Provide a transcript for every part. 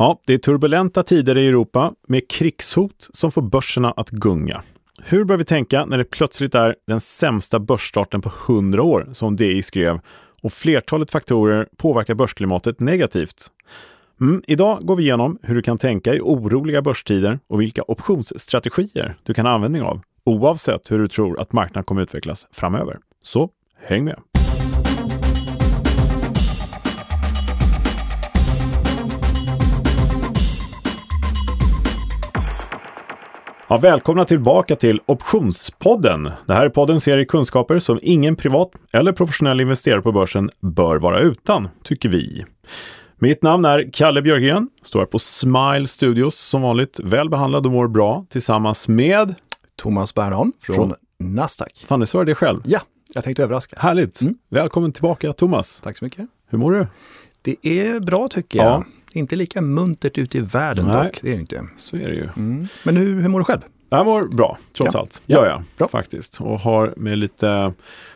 Ja, det är turbulenta tider i Europa med krigshot som får börserna att gunga. Hur bör vi tänka när det plötsligt är den sämsta börsstarten på 100 år, som DI skrev, och flertalet faktorer påverkar börsklimatet negativt? Mm, idag går vi igenom hur du kan tänka i oroliga börstider och vilka optionsstrategier du kan ha användning av, oavsett hur du tror att marknaden kommer utvecklas framöver. Så häng med! Ja, välkomna tillbaka till Optionspodden. Det här är podden serie kunskaper som ingen privat eller professionell investerare på börsen bör vara utan, tycker vi. Mitt namn är Kalle Björkgren, står här på Smile Studios som vanligt, väl behandlad och mår bra tillsammans med Thomas Bernholm från, från Nasdaq. Fan, det svarar det själv. Ja, jag tänkte överraska. Härligt. Mm. Välkommen tillbaka Thomas. Tack så mycket. Hur mår du? Det är bra tycker jag. Ja. Inte lika muntert ute i världen Nej, dock, det är det inte. Så är det ju. Mm. Men hur, hur mår du själv? Jag mår bra, trots ja. allt. Gör jag bra. faktiskt. Och har med lite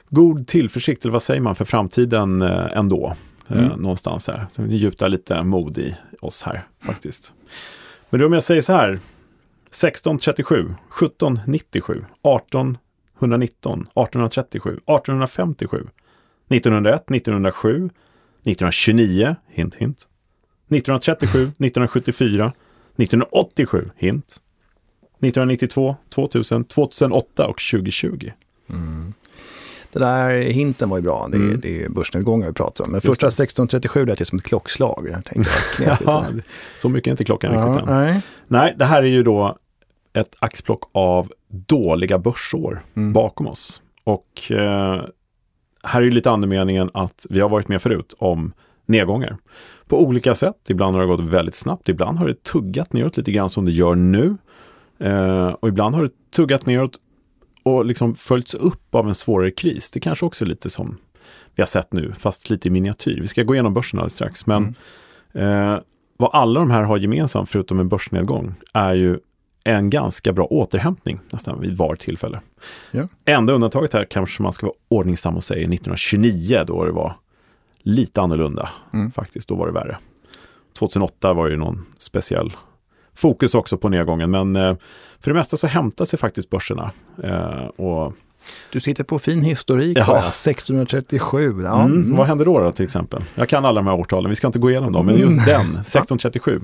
god tillförsikt, eller vad säger man, för framtiden eh, ändå. Eh, mm. Eh, någonstans här. Vi gjuta lite mod i oss här faktiskt. Men då om jag säger så här. 1637, 1797, 1819, 1837, 1857, 1901, 1907, 1929, hint hint, 1937, 1974, 1987, hint, 1992, 2000, 2008 och 2020. Mm. Det där hinten var ju bra, det är, mm. det är börsnedgångar vi pratar om. Men Just första 1637 lät det som ett klockslag. Jag tänkte, ja, så mycket är inte klockan ja, riktigt än. Nej. nej, det här är ju då ett axplock av dåliga börsår mm. bakom oss. Och eh, här är ju lite andemeningen att vi har varit med förut om nedgångar. På olika sätt, ibland har det gått väldigt snabbt, ibland har det tuggat neråt lite grann som det gör nu. Eh, och ibland har det tuggat neråt och liksom följts upp av en svårare kris. Det kanske också är lite som vi har sett nu, fast lite i miniatyr. Vi ska gå igenom börsen alldeles strax. Men mm. eh, vad alla de här har gemensamt, förutom en börsnedgång, är ju en ganska bra återhämtning nästan vid var tillfälle. Ja. Enda undantaget här kanske man ska vara ordningsam och säga 1929 då det var lite annorlunda mm. faktiskt. Då var det värre. 2008 var det någon speciell fokus också på nedgången. Men eh, för det mesta så hämtar sig faktiskt börserna. Eh, och du sitter på fin historik, ja. 1637. Ja. Mm. Mm. Vad hände då, då till exempel? Jag kan alla de här årtalen, vi ska inte gå igenom dem, men just den, 1637.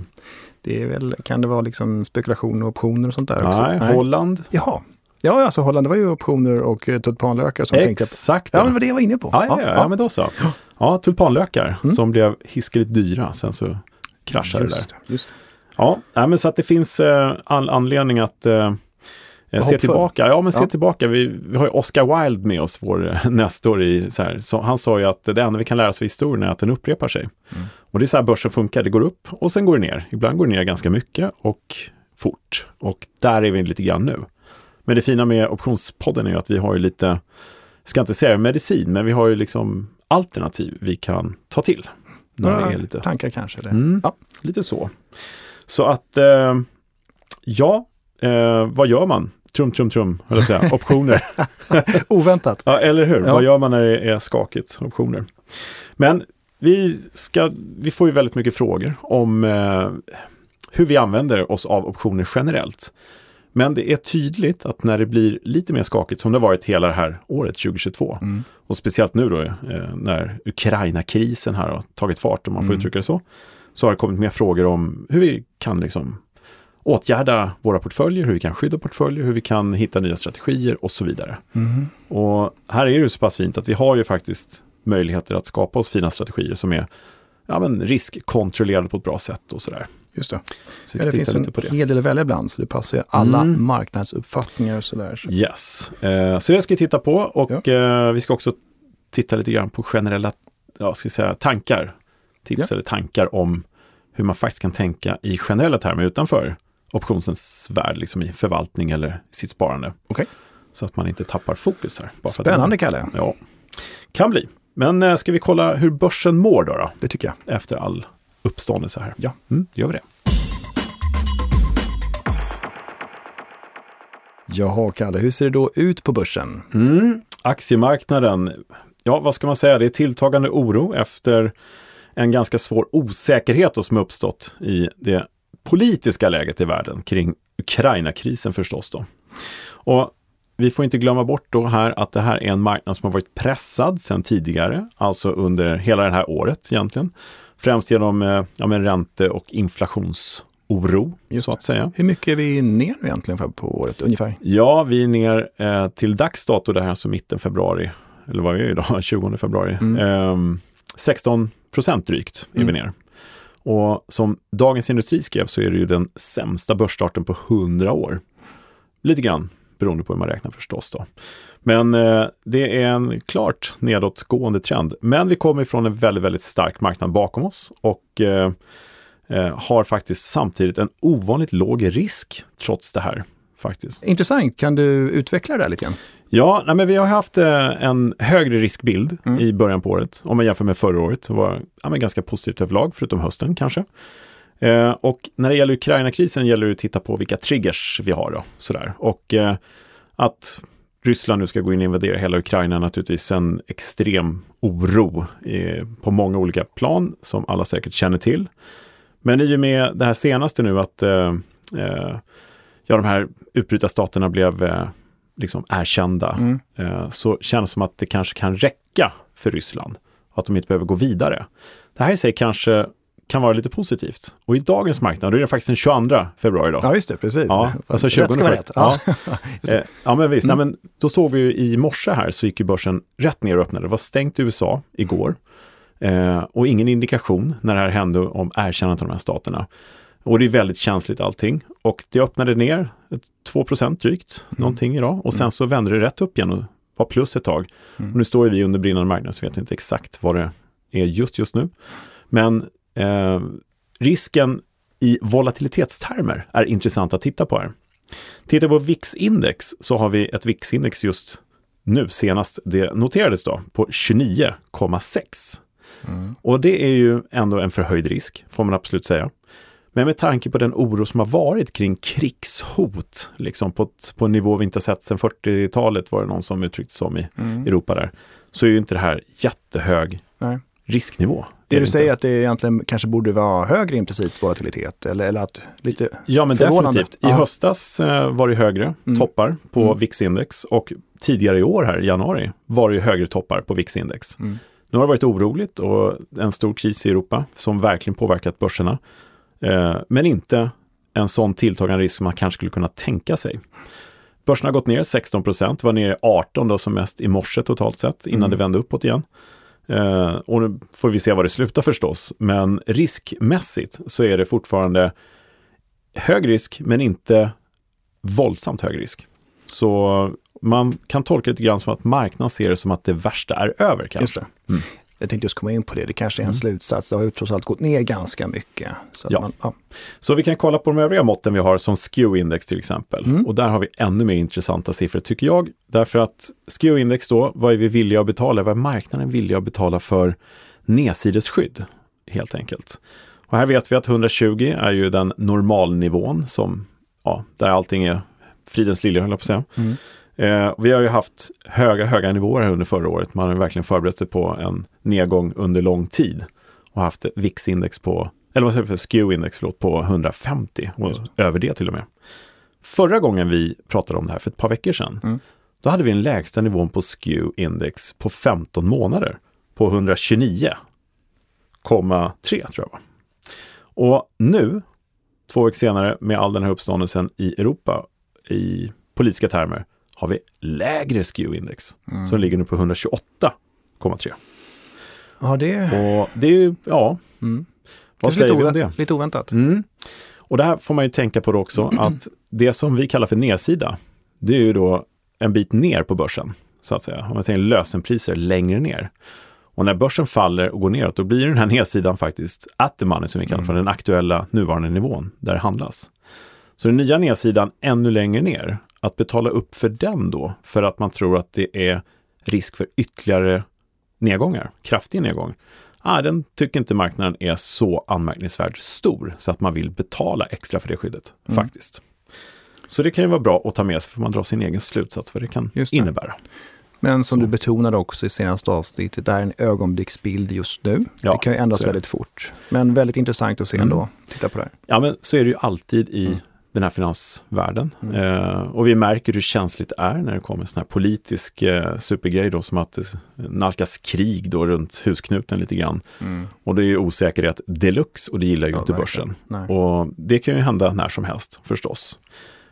Det är väl, kan det vara liksom spekulation och optioner och sånt där också? Nej, Holland. Jaha. Ja, alltså Holland, det var ju optioner och eh, tulpanlökar som Exakt. Tänkte, ja, men det var det jag var inne på. Ja, ja, ja, ja men då så. Ja, tulpanlökar mm. som blev hiskeligt dyra, sen så kraschade det där. Just. Ja, men så att det finns eh, all anledning att eh, eh se tillbaka. Ja, men se tillbaka. Vi, vi har ju Oscar Wilde med oss, vår nästor i så. Så han sa ju att det enda vi kan lära oss av historien är att den upprepar sig. Mm. Och det är så här börsen funkar. Det går upp och sen går det ner. Ibland går det ner ganska mycket och fort. Och där är vi lite grann nu. Men det fina med optionspodden är ju att vi har ju lite, ska inte säga medicin, men vi har ju liksom alternativ vi kan ta till. Några lite... tankar kanske? Eller? Mm, ja, lite så. Så att, eh, ja, eh, vad gör man? Trum, trum, trum, höll jag säga. Optioner. Oväntat. ja, eller hur? Ja. Vad gör man när det är skakigt? Optioner. Men vi, ska, vi får ju väldigt mycket frågor om eh, hur vi använder oss av optioner generellt. Men det är tydligt att när det blir lite mer skakigt som det varit hela det här året 2022 mm. och speciellt nu då eh, när Ukraina-krisen här har tagit fart om man får mm. uttrycka det så så har det kommit mer frågor om hur vi kan liksom åtgärda våra portföljer, hur vi kan skydda portföljer, hur vi kan hitta nya strategier och så vidare. Mm. Och här är det så pass fint att vi har ju faktiskt möjligheter att skapa oss fina strategier som är ja, men riskkontrollerade på ett bra sätt och sådär. Just det. Så ja, det finns en det. hel del att välja ibland, så det passar ju alla mm. marknadsuppfattningar och sådär. Så. Yes, eh, så det ska vi titta på och ja. eh, vi ska också titta lite grann på generella ja, ska säga, tankar tips ja. eller tankar om hur man faktiskt kan tänka i generella termer utanför optionsens värld, liksom i förvaltning eller sitt sparande. Okay. Så att man inte tappar fokus här. Bara Spännande man, Kalle. Ja, kan bli. Men äh, ska vi kolla hur börsen mår då? då? Det tycker jag. Efter all uppståndelse här. Ja, mm, gör vi det. Jaha, Kalle, hur ser det då ut på börsen? Mm, aktiemarknaden, ja vad ska man säga, det är tilltagande oro efter en ganska svår osäkerhet som uppstått i det politiska läget i världen kring Ukraina-krisen förstås då. Och vi får inte glömma bort då här att det här är en marknad som har varit pressad sedan tidigare, alltså under hela det här året egentligen. Främst genom eh, ja, men ränte och inflationsoro, Just så att säga. Hur mycket är vi ner nu egentligen på året ungefär? Ja, vi är ner eh, till dags dato, det här alltså mitten februari, eller vad är det idag, 20 februari. Mm. Eh, 16 procent drygt är mm. vi ner. Och som Dagens Industri skrev så är det ju den sämsta börsstarten på 100 år. Lite grann beroende på hur man räknar förstås då. Men eh, det är en klart nedåtgående trend. Men vi kommer ifrån en väldigt, väldigt stark marknad bakom oss och eh, eh, har faktiskt samtidigt en ovanligt låg risk trots det här. Faktiskt. Intressant, kan du utveckla det där lite grann? Ja, nej, men vi har haft eh, en högre riskbild mm. i början på året. Om man jämför med förra året så var ja, ganska positivt överlag, förutom hösten kanske. Eh, och när det gäller Ukraina-krisen gäller det att titta på vilka triggers vi har. Då, sådär. Och eh, att Ryssland nu ska gå in och invadera hela Ukraina är naturligtvis en extrem oro eh, på många olika plan som alla säkert känner till. Men i och med det här senaste nu att eh, eh, ja, de här utbrytarstaterna blev liksom erkända mm. Så känns det som att det kanske kan räcka för Ryssland. Att de inte behöver gå vidare. Det här i sig kanske kan vara lite positivt. Och i dagens marknad, då är det faktiskt den 22 februari då. Ja, just det, precis. Ja, alltså 20 rätt ska vara rätt. Ja. ja. ja, men visst. Mm. Nej, men då såg vi ju i morse här så gick ju börsen rätt ner och öppnade. Det var stängt i USA igår. Eh, och ingen indikation när det här hände om erkännandet av de här staterna. Och det är väldigt känsligt allting. Och det öppnade ner 2 drygt, mm. någonting idag. Och sen mm. så vände det rätt upp igen och var plus ett tag. Mm. Och nu står vi under brinnande marknad så vet inte exakt vad det är just just nu. Men Eh, risken i volatilitetstermer är intressant att titta på här. Tittar på VIX-index så har vi ett VIX-index just nu senast det noterades då på 29,6. Mm. Och det är ju ändå en förhöjd risk, får man absolut säga. Men med tanke på den oro som har varit kring krigshot, liksom på, på en nivå vi inte har sett sedan 40-talet var det någon som uttryckte som i mm. Europa där, så är ju inte det här jättehög Nej. risknivå. Det du säger att det egentligen kanske borde vara högre implicit volatilitet eller, eller att lite Ja men definitivt. I ja. höstas eh, var det högre mm. toppar på mm. VIX-index och tidigare i år här i januari var det högre toppar på VIX-index. Mm. Nu har det varit oroligt och en stor kris i Europa som verkligen påverkat börserna. Eh, men inte en sån tilltagande risk som man kanske skulle kunna tänka sig. Börsen har gått ner 16 procent, var ner 18 då som mest i morse totalt sett innan mm. det vände uppåt igen. Eh, och nu får vi se var det slutar förstås, men riskmässigt så är det fortfarande hög risk, men inte våldsamt hög risk. Så man kan tolka det lite grann som att marknaden ser det som att det värsta är över kanske. Mm. Jag tänkte just komma in på det, det kanske är en mm. slutsats. Det har ju trots allt gått ner ganska mycket. Så, ja. Man, ja. så vi kan kolla på de övriga måtten vi har som SKEW-index till exempel. Mm. Och där har vi ännu mer intressanta siffror tycker jag. Därför att SKEW-index då, vad är vi villiga att betala? Vad är marknaden villig att betala för nedsidesskydd? Helt enkelt. Och här vet vi att 120 är ju den normalnivån som, ja, där allting är fridens lilja höll jag på att säga. Mm. Eh, vi har ju haft höga, höga nivåer här under förra året. Man har verkligen förberett sig på en nedgång under lång tid och haft VIX-index på, eller vad säger vi, SKEW-index på 150 och över det till och med. Förra gången vi pratade om det här för ett par veckor sedan, mm. då hade vi en lägsta nivån på SKEW-index på 15 månader på 129,3 tror jag var. Och nu, två veckor senare, med all den här uppståndelsen i Europa i politiska termer, har vi lägre SKEW-index mm. som ligger nu på 128,3. Ja, det... Och det är ju, ja, mm. vad säger vi om det? Lite oväntat. Mm. Och det här får man ju tänka på då också att det som vi kallar för nedsida, det är ju då en bit ner på börsen, så att säga. Om man säger lösenpriser längre ner. Och när börsen faller och går neråt, då blir den här nedsidan faktiskt at the money, som vi kallar för mm. den aktuella nuvarande nivån där det handlas. Så den nya nedsidan ännu längre ner att betala upp för den då, för att man tror att det är risk för ytterligare nedgångar, kraftig nedgång, ah, den tycker inte marknaden är så anmärkningsvärt stor så att man vill betala extra för det skyddet, mm. faktiskt. Så det kan ju vara bra att ta med sig för man drar sin egen slutsats vad det kan det. innebära. Men som så. du betonade också i senaste avsnittet, det är en ögonblicksbild just nu. Ja, det kan ju ändras väldigt fort. Men väldigt intressant att se ändå, mm. titta på det här. Ja, men så är det ju alltid i mm. Den här finansvärlden. Mm. Eh, och vi märker hur känsligt det är när det kommer sån här politisk eh, supergrej då, som att det nalkas krig då runt husknuten lite grann. Mm. Och det är ju osäkerhet deluxe och det gillar ju ja, inte börsen. Och det kan ju hända när som helst förstås.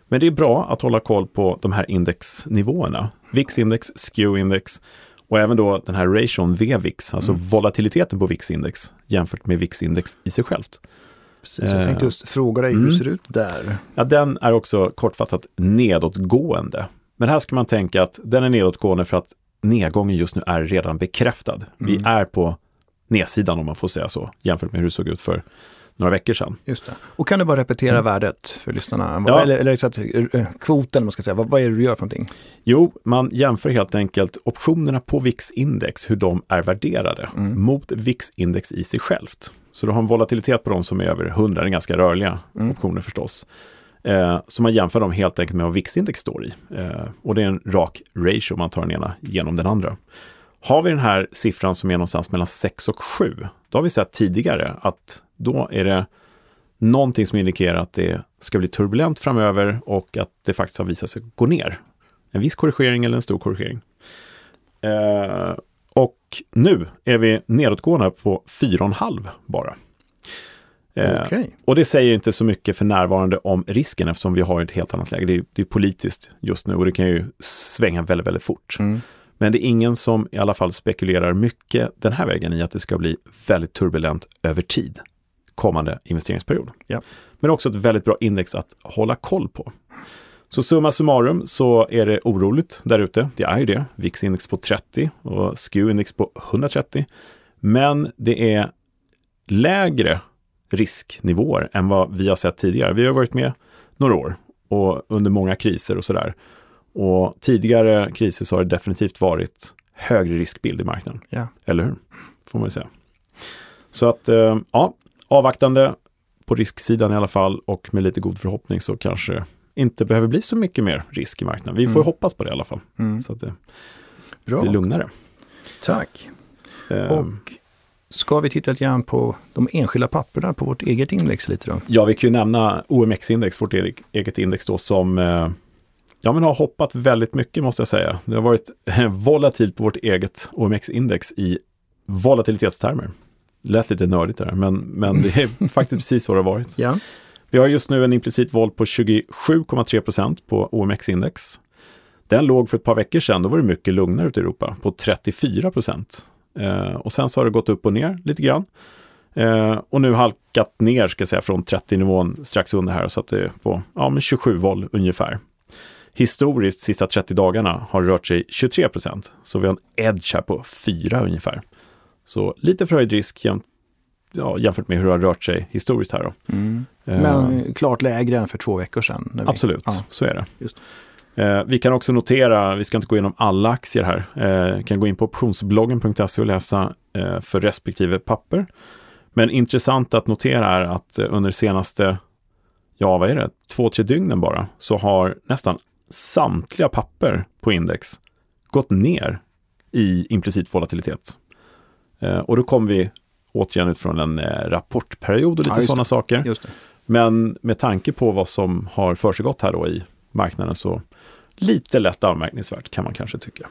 Men det är bra att hålla koll på de här indexnivåerna. VIX-index, SKEW-index och även då den här ration VVIX, alltså mm. volatiliteten på VIX-index jämfört med VIX-index i sig självt. Precis, jag tänkte just fråga dig, hur mm. ser det ut där? Ja, den är också kortfattat nedåtgående. Men här ska man tänka att den är nedåtgående för att nedgången just nu är redan bekräftad. Mm. Vi är på nedsidan om man får säga så, jämfört med hur det såg ut för några veckor sedan. Just det. Och kan du bara repetera mm. värdet för lyssnarna? Ja. Eller, eller så att, eh, kvoten, man ska säga. Vad, vad är det du gör för någonting? Jo, man jämför helt enkelt optionerna på VIX-index, hur de är värderade, mm. mot VIX-index i sig självt. Så du har en volatilitet på dem som är över 100, det är ganska rörliga mm. optioner förstås. Eh, så man jämför dem helt enkelt med vad VIX-index står i. Eh, och det är en rak ratio, man tar den ena genom den andra. Har vi den här siffran som är någonstans mellan 6 och 7, då har vi sett tidigare att då är det någonting som indikerar att det ska bli turbulent framöver och att det faktiskt har visat sig gå ner. En viss korrigering eller en stor korrigering. Eh, och nu är vi nedåtgående på 4,5 bara. Eh, okay. Och det säger inte så mycket för närvarande om risken eftersom vi har ett helt annat läge. Det är, det är politiskt just nu och det kan ju svänga väldigt, väldigt fort. Mm. Men det är ingen som i alla fall spekulerar mycket den här vägen i att det ska bli väldigt turbulent över tid kommande investeringsperiod. Ja. Men också ett väldigt bra index att hålla koll på. Så summa summarum så är det oroligt där ute. Det är ju det. VIX-index på 30 och SKEW-index på 130. Men det är lägre risknivåer än vad vi har sett tidigare. Vi har varit med några år och under många kriser och sådär. Och tidigare kriser så har det definitivt varit högre riskbild i marknaden. Ja. Eller hur? Får man ju säga. Så att, eh, ja, avvaktande på risksidan i alla fall och med lite god förhoppning så kanske inte behöver bli så mycket mer risk i marknaden. Vi får mm. hoppas på det i alla fall. Mm. Så att det Bra. blir lugnare. Tack. Um, och ska vi titta lite grann på de enskilda papperna på vårt eget index lite då? Ja, vi kan ju nämna OMX-index, vårt eget index då som eh, ja, men har hoppat väldigt mycket måste jag säga. Det har varit volatilt på vårt eget OMX-index i volatilitetstermer lät lite nördigt där, men, men det är faktiskt precis så det har varit. Ja. Vi har just nu en implicit volt på 27,3 procent på OMX-index. Den låg för ett par veckor sedan, då var det mycket lugnare ute i Europa, på 34 procent. Eh, och sen så har det gått upp och ner lite grann. Eh, och nu halkat ner, ska jag säga, från 30-nivån strax under här, så att det är på ja, men 27 vol ungefär. Historiskt, sista 30 dagarna, har det rört sig 23 procent. Så vi har en edge här på 4 ungefär. Så lite förhöjd risk jämfört ja, jämfört med hur det har rört sig historiskt här. Då. Mm. Men uh, klart lägre än för två veckor sedan. Vi, absolut, ja. så är det. Just. Uh, vi kan också notera, vi ska inte gå igenom alla aktier här, uh, kan gå in på optionsbloggen.se och läsa för respektive papper. Men intressant att notera är att under senaste, ja vad är det, två, tre dygnen bara, så har nästan samtliga papper på index gått ner i implicit volatilitet. Eh, och då kommer vi återigen ut från en eh, rapportperiod och lite ja, sådana saker. Men med tanke på vad som har försiggått här då i marknaden så lite lätt anmärkningsvärt kan man kanske tycka.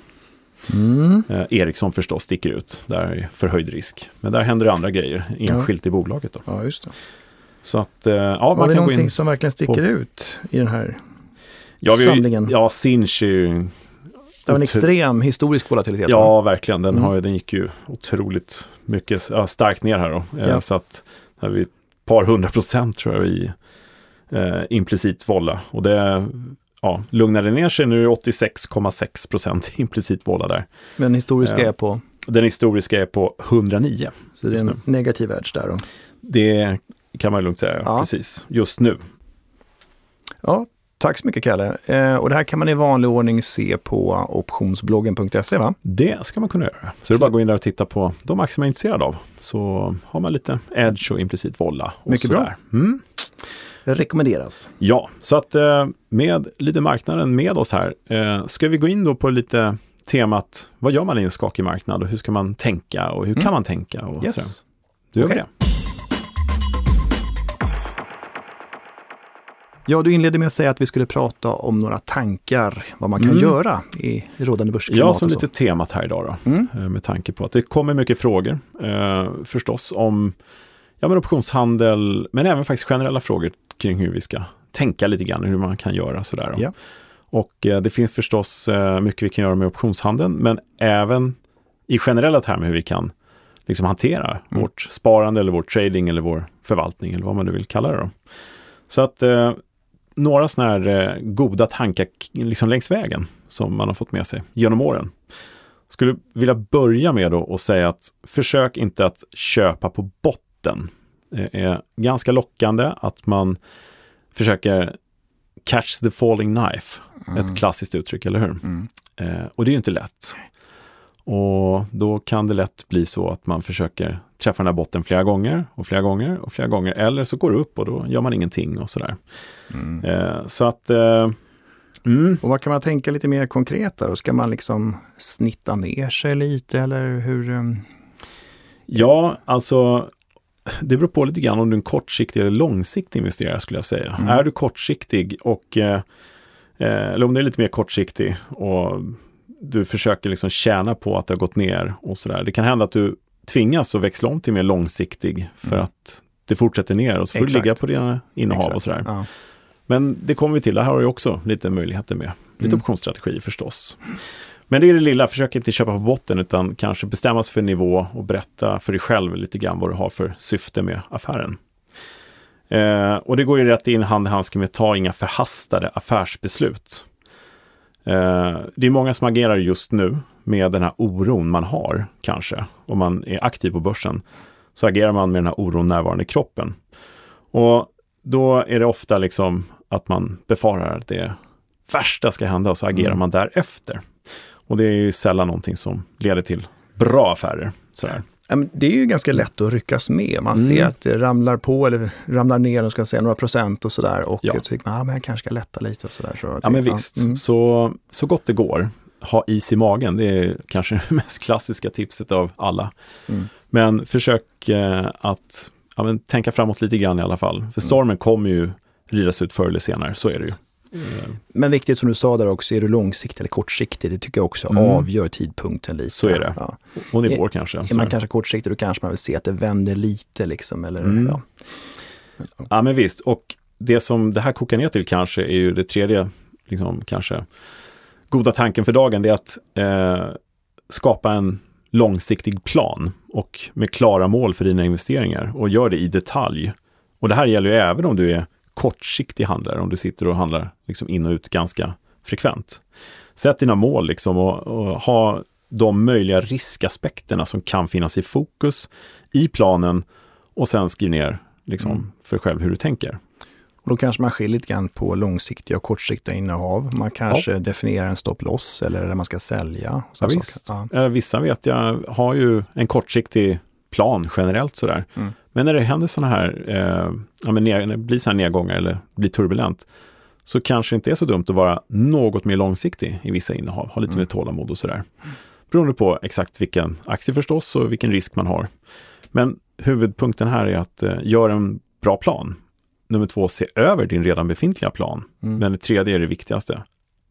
Mm. Eh, Ericsson förstås sticker ut, där är förhöjd risk. Men där händer det andra grejer enskilt ja. i bolaget. Då. Ja, just det. Så att, ja, Var det någonting som verkligen sticker på... ut i den här ja, vi, samlingen? Ja, Sinch är ju det var en extrem historisk volatilitet. Ja, verkligen. Den, har, den gick ju otroligt mycket ja, starkt ner här då. Eh, ja. Så att här vi ett par hundra procent tror jag i eh, implicit volla. Och det ja, lugnade ner sig nu 86,6 procent implicit volla där. Men den historiska eh, är på? Den historiska är på 109. Så det är en negativ edge där då? Det kan man lugnt säga, ja. precis. Just nu. Ja, Tack så mycket Kalle. Eh, och det här kan man i vanlig ordning se på optionsbloggen.se va? Det ska man kunna göra. Så det är bara att gå in där och titta på de aktier man är intresserad av. Så har man lite edge och implicit volla. Och mycket bra. Mm. Rekommenderas. Ja, så att eh, med lite marknaden med oss här, eh, ska vi gå in då på lite temat, vad gör man i en skakig marknad och hur ska man tänka och hur mm. kan man tänka? Och yes. så. Då gör okay. vi det. Ja, du inledde med att säga att vi skulle prata om några tankar, vad man kan mm. göra i rådande börsklimat. Ja, som lite temat här idag då, mm. Eh, med tanke på att det kommer mycket frågor eh, förstås om ja, men optionshandel, men även faktiskt generella frågor kring hur vi ska tänka lite grann, hur man kan göra sådär. Ja. Och eh, det finns förstås eh, mycket vi kan göra med optionshandeln, men även i generella termer hur vi kan liksom hantera mm. vårt sparande eller vår trading eller vår förvaltning eller vad man nu vill kalla det. Då. Så att eh, några sådana här eh, goda tankar liksom längs vägen som man har fått med sig genom åren. Skulle vilja börja med då och säga att försök inte att köpa på botten. Det är ganska lockande att man försöker catch the falling knife. Mm. Ett klassiskt uttryck, eller hur? Mm. Eh, och det är ju inte lätt. Och då kan det lätt bli så att man försöker träffa den här botten flera gånger och flera gånger och flera gånger. Eller så går det upp och då gör man ingenting och sådär. Mm. Eh, så att eh, Mm. Och vad kan man tänka lite mer konkret då? Ska man liksom snitta ner sig lite eller hur? Um... Ja, alltså det beror på lite grann om du är en kortsiktig eller långsiktig investerare skulle jag säga. Mm. Är du kortsiktig och eh, eh eller om du är lite mer kortsiktig och du försöker liksom tjäna på att det har gått ner och sådär. Det kan hända att du tvingas att växla om till mer långsiktig för mm. att det fortsätter ner och så får Exakt. du ligga på dina innehav Exakt. och sådär. Ja. Men det kommer vi till, det här har du också lite möjligheter med. Lite mm. optionsstrategi förstås. Men det är det lilla, försök inte köpa på botten utan kanske bestämma sig för nivå och berätta för dig själv lite grann vad du har för syfte med affären. Eh, och det går ju rätt in hand i handske med ta inga förhastade affärsbeslut. Eh, det är många som agerar just nu med den här oron man har, kanske, om man är aktiv på börsen. Så agerar man med den här oron närvarande i kroppen. Och då är det ofta liksom att man befarar att det värsta ska hända och så agerar mm. man därefter. Och det är ju sällan någonting som leder till bra affärer. Sådär. Det är ju ganska lätt att ryckas med. Man mm. ser att det ramlar på eller ramlar ner ska säga, några procent och sådär. Och ja. så tycker man, ja, men jag kanske ska lätta lite och sådär. Så ja men visst, mm. så, så gott det går. Ha is i magen, det är kanske det mest klassiska tipset av alla. Mm. Men försök eh, att ja, men, tänka framåt lite grann i alla fall. För mm. stormen kommer ju ridas ut förr eller senare, så är det ju. Mm. Men viktigt som du sa där också, är du långsiktig eller kortsiktig? Det tycker jag också mm. avgör tidpunkten lite. Så är det. Ja. Och nivåer kanske. Är man kanske kortsiktig då kanske man vill se att det vänder lite liksom. Eller, mm. ja. ja men visst, och det som det här kokar ner till kanske är ju det tredje, liksom kanske goda tanken för dagen, är att eh, skapa en långsiktig plan och med klara mål för dina investeringar och gör det i detalj. Och det här gäller ju även om du är kortsiktig handlare, om du sitter och handlar liksom in och ut ganska frekvent. Sätt dina mål liksom och, och ha de möjliga riskaspekterna som kan finnas i fokus i planen och sen skriv ner liksom, mm. för själv hur du tänker. Och då kanske man skiljer lite grann på långsiktiga och kortsiktiga innehav. Man kanske ja. definierar en stopp loss eller där man ska sälja. Ja, visst. Ja. Vissa vet jag har ju en kortsiktig plan generellt sådär. Mm. Men när det händer sådana här, eh, ja, men när det blir sådana här nedgångar eller blir turbulent, så kanske det inte är så dumt att vara något mer långsiktig i vissa innehav, ha lite mm. mer tålamod och sådär. Beroende på exakt vilken aktie förstås och vilken risk man har. Men huvudpunkten här är att eh, göra en bra plan. Nummer två, se över din redan befintliga plan. Mm. Men det tredje är det viktigaste.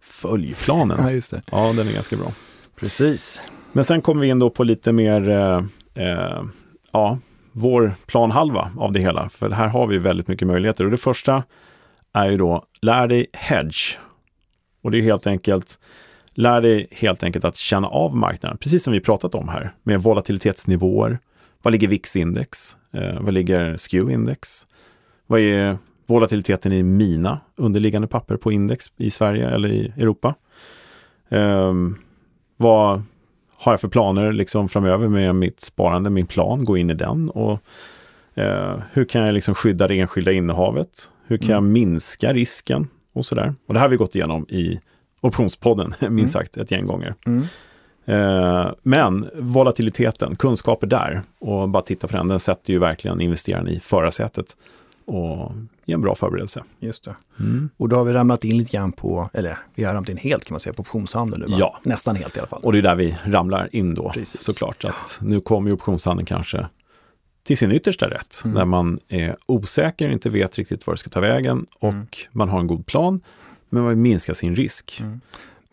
Följ planen. ja, just det. ja, den är ganska bra. Precis. Men sen kommer vi in då på lite mer, eh, eh, ja, vår planhalva av det hela. För här har vi väldigt mycket möjligheter. Och det första är ju då, lär dig hedge. Och det är helt enkelt, lär dig helt enkelt att känna av marknaden, precis som vi pratat om här, med volatilitetsnivåer. Vad ligger VIX-index? Eh, vad ligger SKEW-index? Vad är volatiliteten i mina underliggande papper på index i Sverige eller i Europa? Eh, vad har jag för planer liksom framöver med mitt sparande, min plan, gå in i den och eh, hur kan jag liksom skydda det enskilda innehavet? Hur kan mm. jag minska risken och sådär? Och det här har vi gått igenom i optionspodden, minst mm. sagt, ett gäng gånger. Mm. Eh, men volatiliteten, kunskaper där och bara titta på den, den sätter ju verkligen investeraren i förarsätet. Och ge en bra förberedelse. Just det. Mm. Och då har vi ramlat in lite grann på, eller vi har ramlat in helt kan man säga, på optionshandeln nu Ja. Nästan helt i alla fall. Och det är där vi ramlar in då, Precis. såklart. Att nu kommer ju optionshandeln kanske till sin yttersta rätt, mm. när man är osäker, inte vet riktigt var det ska ta vägen och mm. man har en god plan, men man vill minska sin risk. Mm.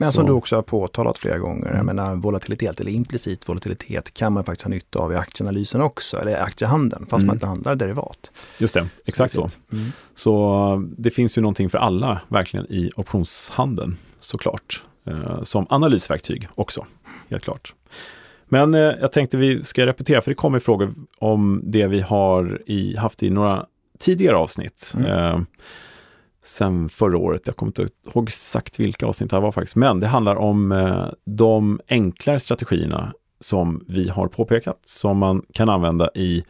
Men som du också har påtalat flera gånger, jag mm. menar volatilitet eller implicit volatilitet kan man faktiskt ha nytta av i aktieanalysen också, eller aktiehandeln, fast mm. man inte handlar derivat. Just det, exakt så. Så. Mm. så det finns ju någonting för alla verkligen i optionshandeln såklart, eh, som analysverktyg också, helt klart. Men eh, jag tänkte vi ska repetera, för det kommer frågor om det vi har i, haft i några tidigare avsnitt. Mm. Eh, sen förra året. Jag kommer inte ihåg exakt vilka avsnitt det var faktiskt, men det handlar om eh, de enklare strategierna som vi har påpekat, som man kan använda i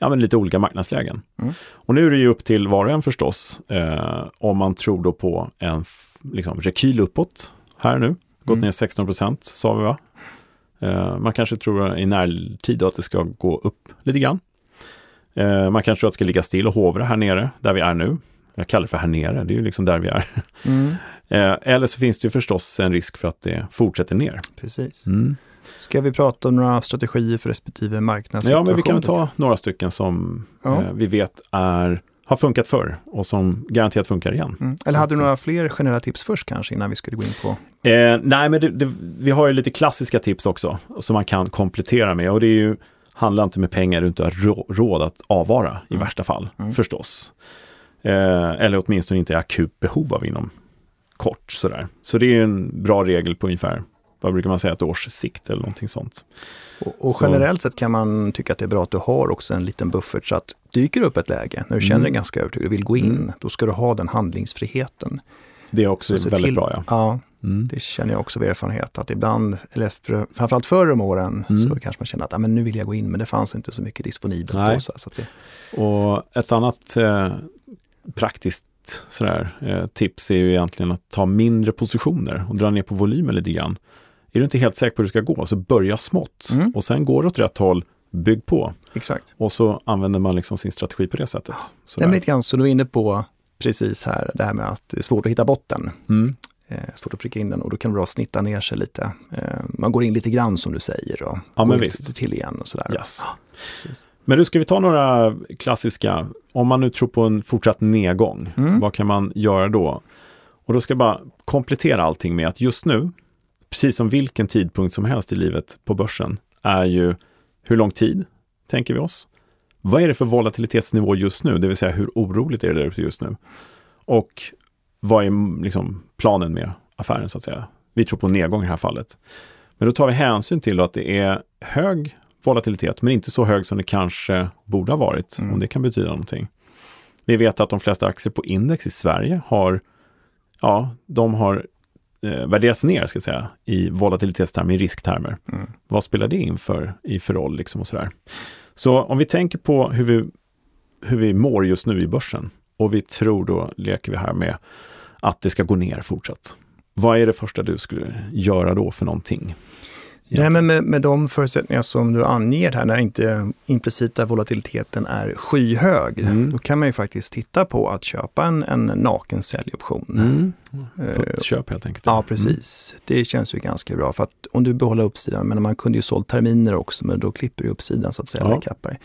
ja, men lite olika marknadslägen. Mm. Och nu är det ju upp till var och en förstås, eh, om man tror då på en liksom, rekyl uppåt här nu, gått mm. ner 16 procent sa vi va? Eh, man kanske tror i närtid att det ska gå upp lite grann. Eh, man kanske tror att det ska ligga still och hovra här nere, där vi är nu. Jag kallar det för här nere, det är ju liksom där vi är. Mm. Eh, eller så finns det ju förstås en risk för att det fortsätter ner. Precis. Mm. Ska vi prata om några strategier för respektive marknadssituation? Ja, men vi kan ta några stycken som ja. eh, vi vet är, har funkat förr och som garanterat funkar igen. Mm. Eller hade du några fler generella tips först kanske innan vi skulle gå in på? Eh, nej, men det, det, vi har ju lite klassiska tips också som man kan komplettera med och det är ju handla inte med pengar du inte har råd att avvara i mm. värsta fall, mm. förstås. Eh, eller åtminstone inte akut behov av inom kort. Sådär. Så det är en bra regel på ungefär, vad brukar man säga, ett års sikt eller någonting sånt. Och, och generellt sett kan man tycka att det är bra att du har också en liten buffert så att dyker upp ett läge när du känner dig mm. ganska övertygad och vill gå in, mm. då ska du ha den handlingsfriheten. Det är också så väldigt till, bra ja. Ja, mm. det känner jag också av erfarenhet att ibland, eller för, framförallt förr om åren, mm. så kanske man känner att ah, men nu vill jag gå in men det fanns inte så mycket disponibelt. Då, så, så det... Och ett annat eh, praktiskt sådär, eh, tips är ju egentligen att ta mindre positioner och dra ner på volymen lite grann. Är du inte helt säker på hur du ska gå, så börja smått mm. och sen går det åt rätt håll, bygg på. Exakt. Och så använder man liksom sin strategi på det sättet. Ja. Det är lite grann som du är inne på precis här, det här med att det är svårt att hitta botten. Mm. Eh, svårt att pricka in den och då kan det vara att snitta ner sig lite. Eh, man går in lite grann som du säger och ja, går till igen och sådär. Yes. Ja, men du, ska vi ta några klassiska, om man nu tror på en fortsatt nedgång, mm. vad kan man göra då? Och då ska jag bara komplettera allting med att just nu, precis som vilken tidpunkt som helst i livet på börsen, är ju hur lång tid, tänker vi oss? Vad är det för volatilitetsnivå just nu, det vill säga hur oroligt är det där ute just nu? Och vad är liksom planen med affären så att säga? Vi tror på nedgång i det här fallet. Men då tar vi hänsyn till att det är hög volatilitet, men inte så hög som det kanske borde ha varit, mm. om det kan betyda någonting. Vi vet att de flesta aktier på index i Sverige har, ja, de har eh, värderats ner, ska jag säga, i volatilitetstermer, i risktermer. Mm. Vad spelar det in för, i för roll liksom och sådär. Så om vi tänker på hur vi, hur vi mår just nu i börsen och vi tror då, leker vi här med, att det ska gå ner fortsatt. Vad är det första du skulle göra då för någonting? Nej, men med, med de förutsättningar som du anger här, när inte implicita volatiliteten är skyhög, mm. då kan man ju faktiskt titta på att köpa en, en naken säljoption. Mm. Uh, köp helt enkelt. Ja, precis. Mm. Det känns ju ganska bra, för att om du behåller uppsidan, men man kunde ju sålt terminer också, men då klipper du uppsidan så att säga, ja. kappar.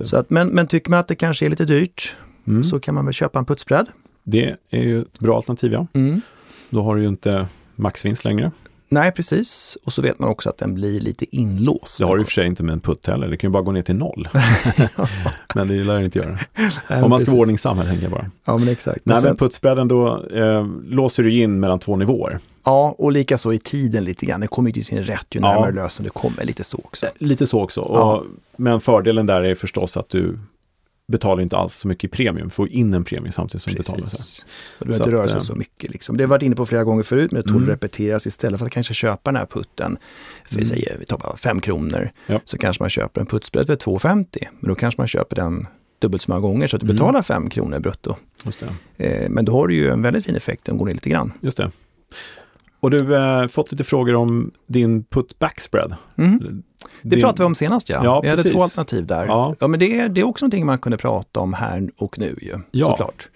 Så att, men, men tycker man att det kanske är lite dyrt, mm. så kan man väl köpa en putsbredd. Det är ju ett bra alternativ, ja. Mm. Då har du ju inte maxvinst längre. Nej, precis. Och så vet man också att den blir lite inlåst. Det har du i och för sig inte med en putt heller. Det kan ju bara gå ner till noll. men det lär det inte göra. Nej, Om man ska vara ordningsam här, tänker jag bara. Ja, men exakt. Nej, men, sen... puttspreaden då eh, låser du in mellan två nivåer. Ja, och likaså i tiden lite grann. Det kommer ju till sin rätt ju närmare ja. lösen du kommer. Lite så också. Eh, lite så också. Ja. Och, men fördelen där är förstås att du betalar inte alls så mycket i premium, får in en premie samtidigt som Precis. du betalar. Så. Och du behöver inte röra sig så mycket. Liksom. Det har varit inne på flera gånger förut, men det tog mm. repeteras istället för att kanske köpa den här putten, för vi mm. säger, vi tar bara 5 kronor, ja. så kanske man köper en putsbredd för 2,50, men då kanske man köper den dubbelt så många gånger så att du mm. betalar 5 kronor brutto. Eh, men då har du ju en väldigt fin effekt, den går ner lite grann. Just det. Och du har eh, fått lite frågor om din put back spread. Mm. Det, det pratade vi om senast ja. ja vi precis. hade två alternativ där. Ja, ja men det, det är också någonting man kunde prata om här och nu ju, ja. såklart.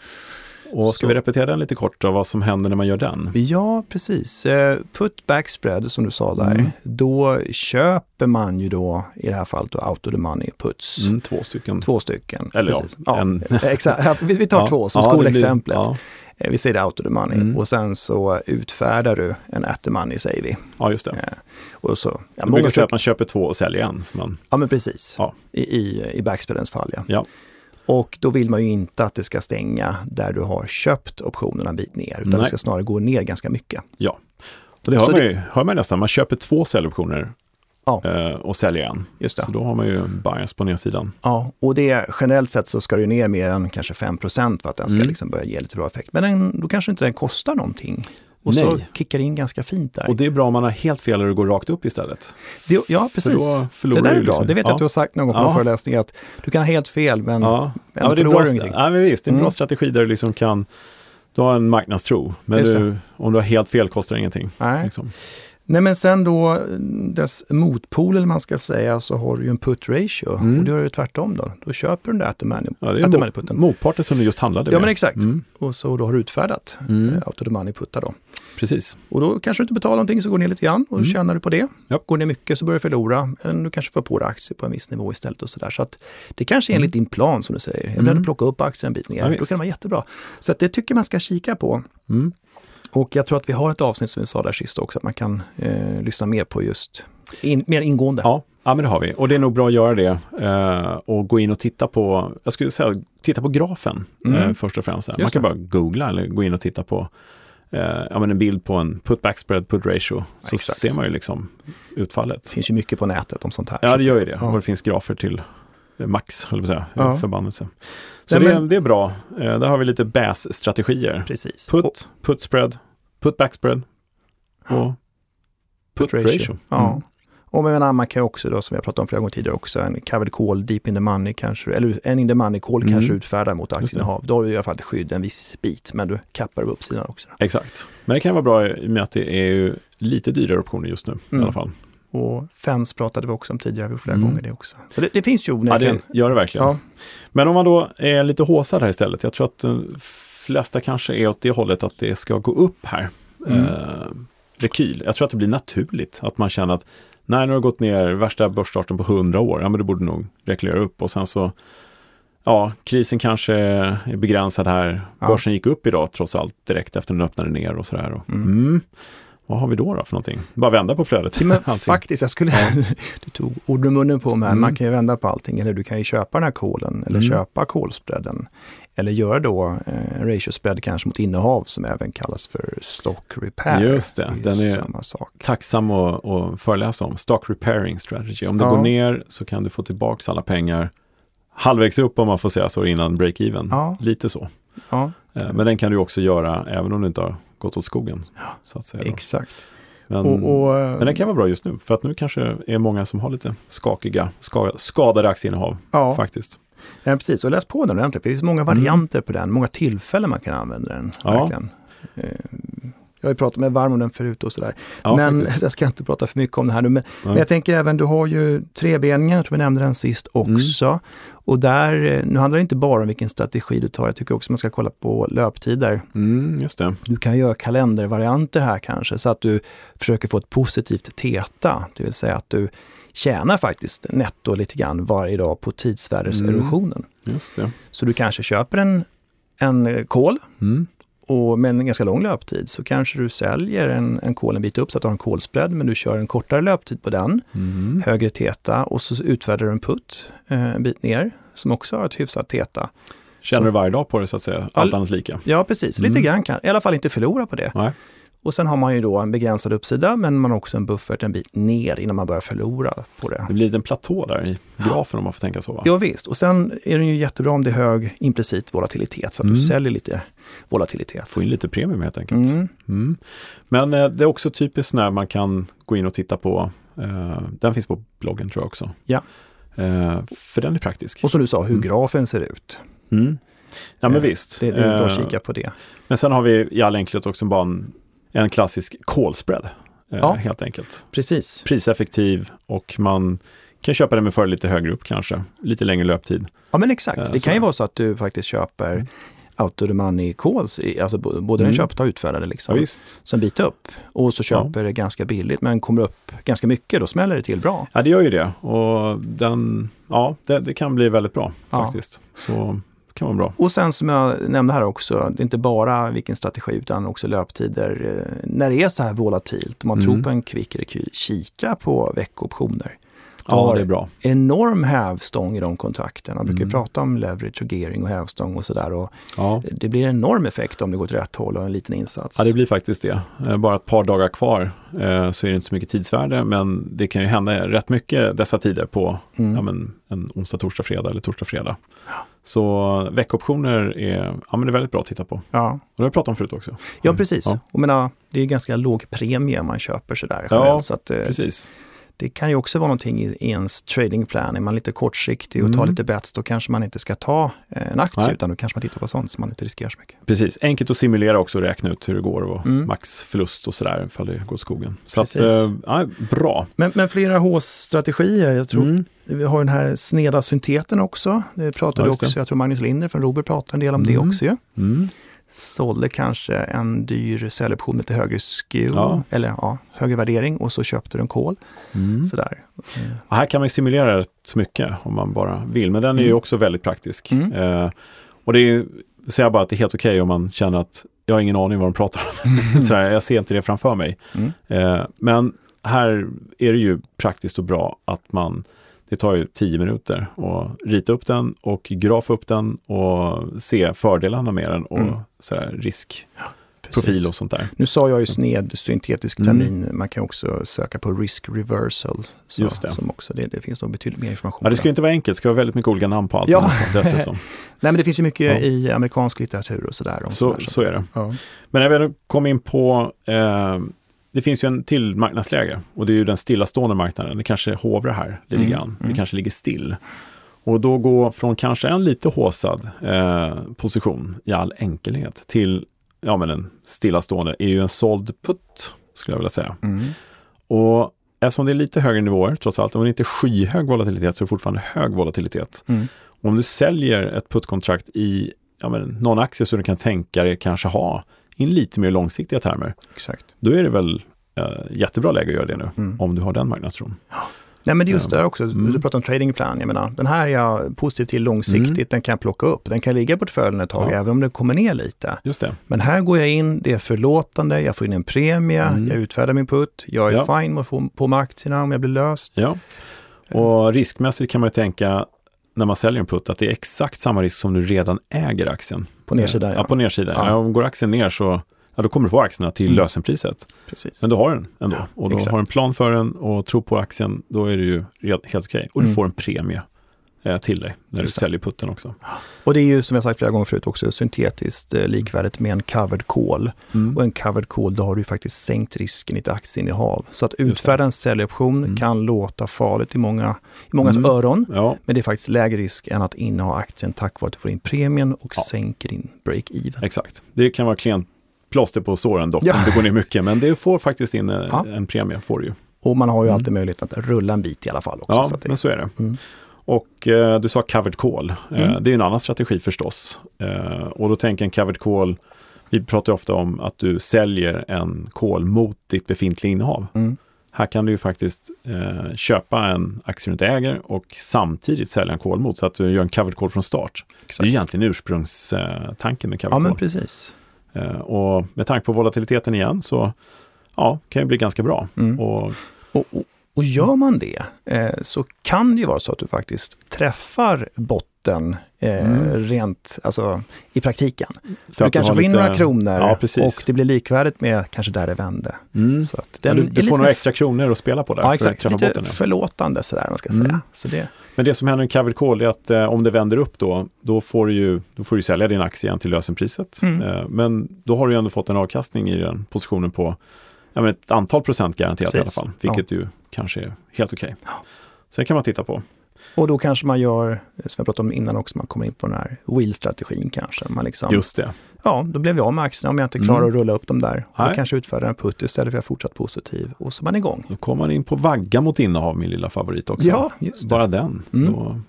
Och ska så. vi repetera den lite kort då, vad som händer när man gör den? Ja, precis. Eh, put back spread som du sa där, mm. då köper man ju då i det här fallet då out of the money puts. Mm, två stycken. Två stycken, Eller precis. ja, en. exakt. Vi tar två som skolexemplet. Blir, Eh, vi säger det out of the money mm. och sen så utfärdar du en at the money säger vi. Ja, just det. Eh, och så, ja, du brukar säga att man köper två och säljer en. Man... Ja, men precis. Ja. I, i, i backspreadens fall. Ja. Och då vill man ju inte att det ska stänga där du har köpt optionerna en bit ner, utan Nej. det ska snarare gå ner ganska mycket. Ja, och det hör, man, ju, hör man nästan. Man köper två säljoptioner ja. Eh, och säljer en. Just det. Så då har man ju bias på nedsidan. Ja, och det generellt sett så ska det ner mer än kanske 5% för att den ska mm. liksom börja ge lite bra effekt. Men den, då kanske inte den kostar någonting. Och Nej. så kickar det in ganska fint där. Och det är bra om man har helt fel och det går rakt upp istället. Det, ja, precis. det där är bra. Liksom. Det vet jag ja. att du har sagt någon gång på ja. föreläsning att du kan ha helt fel men ja. ja, men det är bra, ingenting. Ja, men visst, det är en bra mm. strategi där du liksom kan du har en marknadstro, men du, om du har helt fel kostar det ingenting. Nej. Liksom. Nej men sen då dess motpol eller man ska säga så har du ju en put ratio mm. och du har ju tvärtom då. Då köper du den där money, ja, det är mot, motparten som du just handlade med. Ja men exakt. Mm. Och så då har du utfärdat mm. the money puttar då. Precis. Och då kanske du inte betalar någonting så går ner lite grann och mm. tjänar du på det. Ja. Går ner mycket så börjar du förlora. Eller du kanske får på dig aktier på en viss nivå istället och sådär. Så att det kanske är enligt mm. din plan som du säger. Jag vill mm. plocka upp aktien en bit ner. Ja, då kan det vara jättebra. Så att det tycker man ska kika på. Mm. Och jag tror att vi har ett avsnitt som vi sa där sist också, att man kan eh, lyssna mer på just in, mer ingående. Ja, ja, men det har vi. Och det är nog bra att göra det eh, och gå in och titta på, jag skulle säga, titta på grafen mm. eh, först och främst. Man kan bara googla eller gå in och titta på eh, ja, men en bild på en put back spread, put ratio, så Exakt. ser man ju liksom utfallet. Det finns ju mycket på nätet om sånt här. Ja, det gör ju det. Ja. Och det finns grafer till eh, max, höll jag på att säga, ja. förbannelse. Så Nej, det, men... det, är bra. Eh, där har vi lite BAS-strategier. Precis. Put, put spread, put back spread och put, put ratio. ratio. Ja. Och menar, man kan också då, som vi har pratat om flera gånger tidigare också, en covered call deep in the money kanske, eller en in the money call mm. kanske utfärdar mot aktieinnehav. Då har du i alla fall ett skydd en viss bit, men du kappar upp sidan också. Exakt. Men det kan vara bra i och med att det är ju lite dyrare optioner just nu mm. i alla fall. Och FENS pratade vi också om tidigare flera mm. gånger det också. Så det, det finns ju onekligen. Ja, det gör det verkligen. Ja. Men om man då är lite håsad här istället, jag tror att de flesta kanske är åt det hållet att det ska gå upp här. Mm. Eh, rekyl. Jag tror att det blir naturligt att man känner att när det har gått ner värsta börsstarten på 100 år, ja men det borde nog reglera upp och sen så Ja, krisen kanske är begränsad här. Ja. Börsen gick upp idag trots allt direkt efter den öppnade ner och sådär. Mm. Mm. Vad har vi då, då för någonting? Bara vända på flödet. Men faktiskt, jag skulle, ja. du tog ord ur munnen på mig. Mm. Man kan ju vända på allting. Eller du kan ju köpa den här kolen eller mm. köpa kolspreaden. Eller göra då eh, ratio spread kanske mot innehav som även kallas för stock repair. Just det, det är den är samma sak. tacksam att, att föreläsa om. Stock repairing strategy. Om det ja. går ner så kan du få tillbaka alla pengar halvvägs upp om man får säga så innan break-even. Ja. Lite så. Ja. Eh, men den kan du också göra även om du inte har gått åt skogen. Så att säga Exakt. Men, och, och, men den kan vara bra just nu, för att nu kanske är många som har lite skakiga, skadade aktieinnehav ja. faktiskt. Ja, precis. Och läs på den ordentligt. Det finns många varianter mm. på den, många tillfällen man kan använda den. Ja. Verkligen. Jag har ju pratat med varm om den förut och sådär. Ja, men jag ska inte prata för mycket om det här nu. Men, men jag tänker även, du har ju trebeningen, jag tror vi nämnde den sist också. Mm. Och där, eh, nu handlar det inte bara om vilken strategi du tar, jag tycker också man ska kolla på löptider. Mm, just det. Du kan göra kalendervarianter här kanske, så att du försöker få ett positivt teta, det vill säga att du tjänar faktiskt netto lite grann varje dag på tidsvärdeserosionen. Mm, just det. Så du kanske köper en, en kol mm. Och med en ganska lång löptid så kanske du säljer en, en kol en bit upp så att du har en kolspread men du kör en kortare löptid på den, mm. högre teta och så utfärdar du en putt eh, en bit ner som också har ett hyfsat teta. Känner så, du varje dag på det så att säga, allt annat lika? Ja, precis. Lite mm. grann kan, i alla fall inte förlora på det. Nej. Och sen har man ju då en begränsad uppsida men man har också en buffert en bit ner innan man börjar förlora på det. Det blir en platå där i grafen om man får tänka så va? Ja visst, och sen är den ju jättebra om det är hög implicit volatilitet så att mm. du säljer lite volatilitet. Få in lite premium helt enkelt. Mm. Mm. Men eh, det är också typiskt när man kan gå in och titta på, eh, den finns på bloggen tror jag också. Ja. Eh, för den är praktisk. Och som du sa, hur mm. grafen ser ut. Mm. Ja men eh, visst. Det, det är bra att eh, kika på det. Men sen har vi i all enkelhet också bara en en klassisk call spread. eh, ja, helt enkelt. Precis. Priseffektiv och man kan köpa den med för lite högre upp kanske, lite längre löptid. Ja men exakt, eh, det kan ju vara så att du faktiskt köper out of the money calls, alltså både mm. den köpta och utfärdade liksom, ja, som biter upp. Och så köper ja. det ganska billigt men kommer upp ganska mycket, då smäller det till bra. Ja det gör ju det och den, ja det, det kan bli väldigt bra ja. faktiskt. Så kan vara bra. Och sen som jag nämnde här också, det är inte bara vilken strategi utan också löptider. Eh, när det är så här volatilt, om man mm. tror på en kvick rekyl, kika på veckooptioner ja, det är bra. enorm hävstång i de kontrakten. Man brukar mm. prata om leverage och gearing och hävstång och sådär. Ja. Det blir en enorm effekt om det går åt rätt håll och en liten insats. Ja, det blir faktiskt det. Eh, bara ett par dagar kvar eh, så är det inte så mycket tidsvärde, men det kan ju hända rätt mycket dessa tider på mm. ja, men en onsdag, torsdag, fredag eller torsdag, fredag. Så veckoptioner är, ja, men det är väldigt bra att titta på. Ja. Och det har vi pratat om förut också. Ja, precis. Ja. Och menar, det är ganska låg premie man köper sådär. Ja, så att, eh, precis det kan ju också vara någonting i ens tradingplan. Är man lite kortsiktig och mm. tar lite bets, då kanske man inte ska ta eh, en aktie, Nej. utan då kanske man tittar på sånt så man inte riskerar så mycket. Precis, enkelt att simulera också och räkna ut hur det går och mm. maxförlust och sådär ifall det går skogen. Så att, äh, ja, bra. Men, men flera H-strategier, jag tror mm. vi har den här sneda synteten också. Det pratade ja, också, jag tror Magnus Linder från Robert pratade en del om det mm. också ju. Mm sålde kanske en dyr säljoption med lite högre skew, ja. eller ja, högre värdering och så köpte du en kol. Mm. Sådär. Ja, här kan man simulera rätt mycket om man bara vill, men den är ju mm. också väldigt praktisk. Mm. Eh, och det är säger jag bara att det är helt okej okay om man känner att jag har ingen aning vad de pratar om. Mm. Sådär, jag ser inte det framför mig. Mm. Eh, men här är det ju praktiskt och bra att man det tar ju tio minuter att rita upp den och grafa upp den och se fördelarna med den och mm. sådär risk. Profil och sånt där. Nu sa jag ju sned syntetisk termin, mm. man kan också söka på risk reversal. Så, Just det. Som också, det, det finns nog betydligt mer information. Ja, det ska inte vara enkelt, det ska vara väldigt mycket olika namn på allt. Ja. dessutom. Nej, men det finns ju mycket ja. i amerikansk litteratur och sådär. Så, så, så är det. Ja. Men när vi kom in på eh, det finns ju en till marknadsläge och det är ju den stillastående marknaden. Det kanske hovrar här lite mm. grann. Det mm. kanske ligger still. Och då gå från kanske en lite håsad eh, position i all enkelhet till ja, men en stillastående är ju en såld putt, skulle jag vilja säga. Mm. Och eftersom det är lite högre nivåer trots allt, om det inte är skyhög volatilitet så är det fortfarande hög volatilitet. Mm. Om du säljer ett puttkontrakt i ja, men, någon aktie som du kan tänka dig kanske ha i lite mer långsiktiga termer. Exakt. Då är det väl äh, jättebra läge att göra det nu, mm. om du har den marknadstron. Nej men det är just det där också, mm. du pratar om trading plan, jag menar, den här är jag positiv till långsiktigt, mm. den kan jag plocka upp, den kan ligga i portföljen ett tag, ja. även om det kommer ner lite. Just det. Men här går jag in, det är förlåtande, jag får in en premie, mm. jag utfärdar min putt, jag är ja. fine med att få på med aktierna om jag blir löst. Ja. Och riskmässigt kan man ju tänka, när man säljer en putt, att det är exakt samma risk som du redan äger aktien. På nedsidan ja. ja på nedsidan. Ja. Ja, om går aktien ner så ja, då kommer du få aktierna till mm. lösenpriset. Precis. Men du har den ändå och du har en plan för den och tror på aktien, då är det ju helt okej. Okay. Och du mm. får en premie till dig när Just du säljer putten också. Och det är ju som jag sagt flera gånger förut också syntetiskt eh, likvärdigt med en covered call. Mm. Och en covered call, då har du faktiskt sänkt risken i ett aktieinnehav. Så att utfärda en säljoption mm. kan låta farligt i, många, i mångas mm. öron. Ja. Men det är faktiskt lägre risk än att inneha aktien tack vare att du får in premien och ja. sänker din break-even. Exakt. Det kan vara klient plåster på såren dock, ja. om det går ner mycket. Men det får faktiskt in eh, ja. en premie, får du ju. Och man har ju mm. alltid möjlighet att rulla en bit i alla fall. Också, ja, så det... men så är det. Mm. Och eh, du sa covered call. Eh, mm. det är en annan strategi förstås. Eh, och då tänker en covered call, vi pratar ofta om att du säljer en call mot ditt befintliga innehav. Mm. Här kan du ju faktiskt eh, köpa en aktie du inte äger och samtidigt sälja en call mot så att du gör en covered call från start. Exakt. Det är egentligen ursprungstanken med covered ja, call. Men precis. Eh, och med tanke på volatiliteten igen så ja, kan det bli ganska bra. Mm. Och, och, och, och, gör man det eh, så kan det ju vara så att du faktiskt träffar botten eh, mm. rent, alltså i praktiken. För du kanske får in lite... några kronor ja, och det blir likvärdigt med kanske där det vände. Mm. Så den, ja, du, du får några extra kronor att spela på där. Ja, exakt. För lite botten. förlåtande sådär, man ska säga. Mm. Så det... Men det som händer i covered call är att eh, om det vänder upp då, då får du ju då får du sälja din aktie igen till lösenpriset. Mm. Eh, men då har du ju ändå fått en avkastning i den positionen på ja, men ett antal procent garanterat Precis. i alla fall, vilket ja. ju kanske är helt okej. Okay. Det kan man titta på. Och då kanske man gör, som jag pratade om innan också, man kommer in på den här wheel-strategin kanske. Man liksom, Just det. ja, då blev jag av med aktierna om jag inte klarar mm. att rulla upp dem där. Och då kanske utfärdar en putt istället för att jag fortsatt positiv och så är man igång. Då kommer man in på vagga mot innehav, min lilla favorit också. Ja, just det. Bara den. Mm. Då,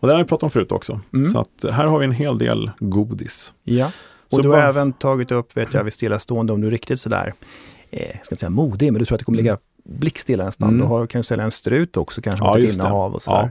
och det har vi pratat om förut också. Mm. Så att här har vi en hel del godis. Ja, och så du har även tagit upp, vet jag, vid stillastående om du är riktigt sådär, eh, jag ska inte säga modig, men du tror att det kommer ligga blickstilla nästan. Mm. Då har, kan du sälja en strut också kanske ja, mot ett innehav och sådär. Ja.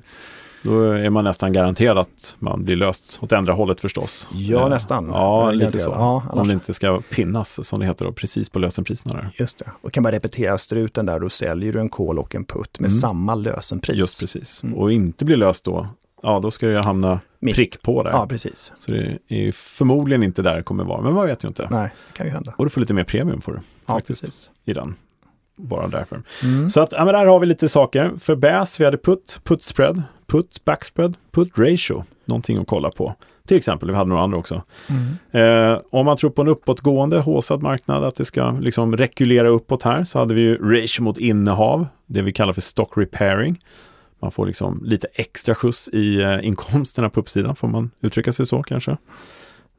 Då är man nästan garanterad att man blir löst åt andra hållet förstås. Ja, eh, nästan. Ja, lite så. Ja, Om det inte ska pinnas, som det heter, då, precis på lösenpriserna. Där. Just det. Och kan man repetera struten där, då säljer du en kol och en putt med mm. samma lösenpris. Just precis. Mm. Och inte blir löst då, ja då ska det hamna Mitt. prick på där. Ja, precis. Så det är förmodligen inte där det kommer vara, men man vet ju inte. Nej, det kan ju hända. Och du får lite mer premium för det. Ja, faktiskt, precis. I den bara därför. Mm. Så att, ja, men där har vi lite saker. För BAS, vi hade put, put spread, put backspread, put ratio. Någonting att kolla på. Till exempel, vi hade några andra också. Mm. Eh, om man tror på en uppåtgående håsad marknad, att det ska liksom rekulera uppåt här, så hade vi ju ratio mot innehav, det vi kallar för stock repairing. Man får liksom lite extra skjuts i eh, inkomsterna på uppsidan, får man uttrycka sig så kanske.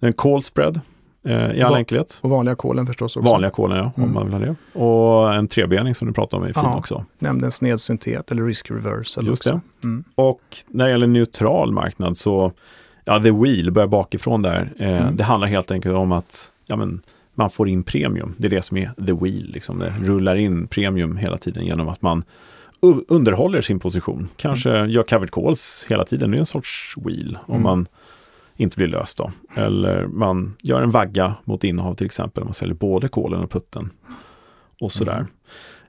En call spread, eh, i all Va enkelhet. Och vanliga kolen förstås också. Vanliga kolen, ja, mm. om man vill ha det. Och en trebening som du pratade om är fin ja, också. Nämnde en snedsyntet eller risk reversal Just också. det. Mm. Och när det gäller neutral marknad så, ja, the wheel börjar bakifrån där. Eh, mm. Det handlar helt enkelt om att ja, men, man får in premium. Det är det som är the wheel. Liksom. Det rullar in premium hela tiden genom att man underhåller sin position. Kanske mm. gör covered calls hela tiden. Det är en sorts wheel. Om mm. man inte blir löst då. Eller man gör en vagga mot innehav till exempel, man säljer både kolen och putten. Och sådär. Mm.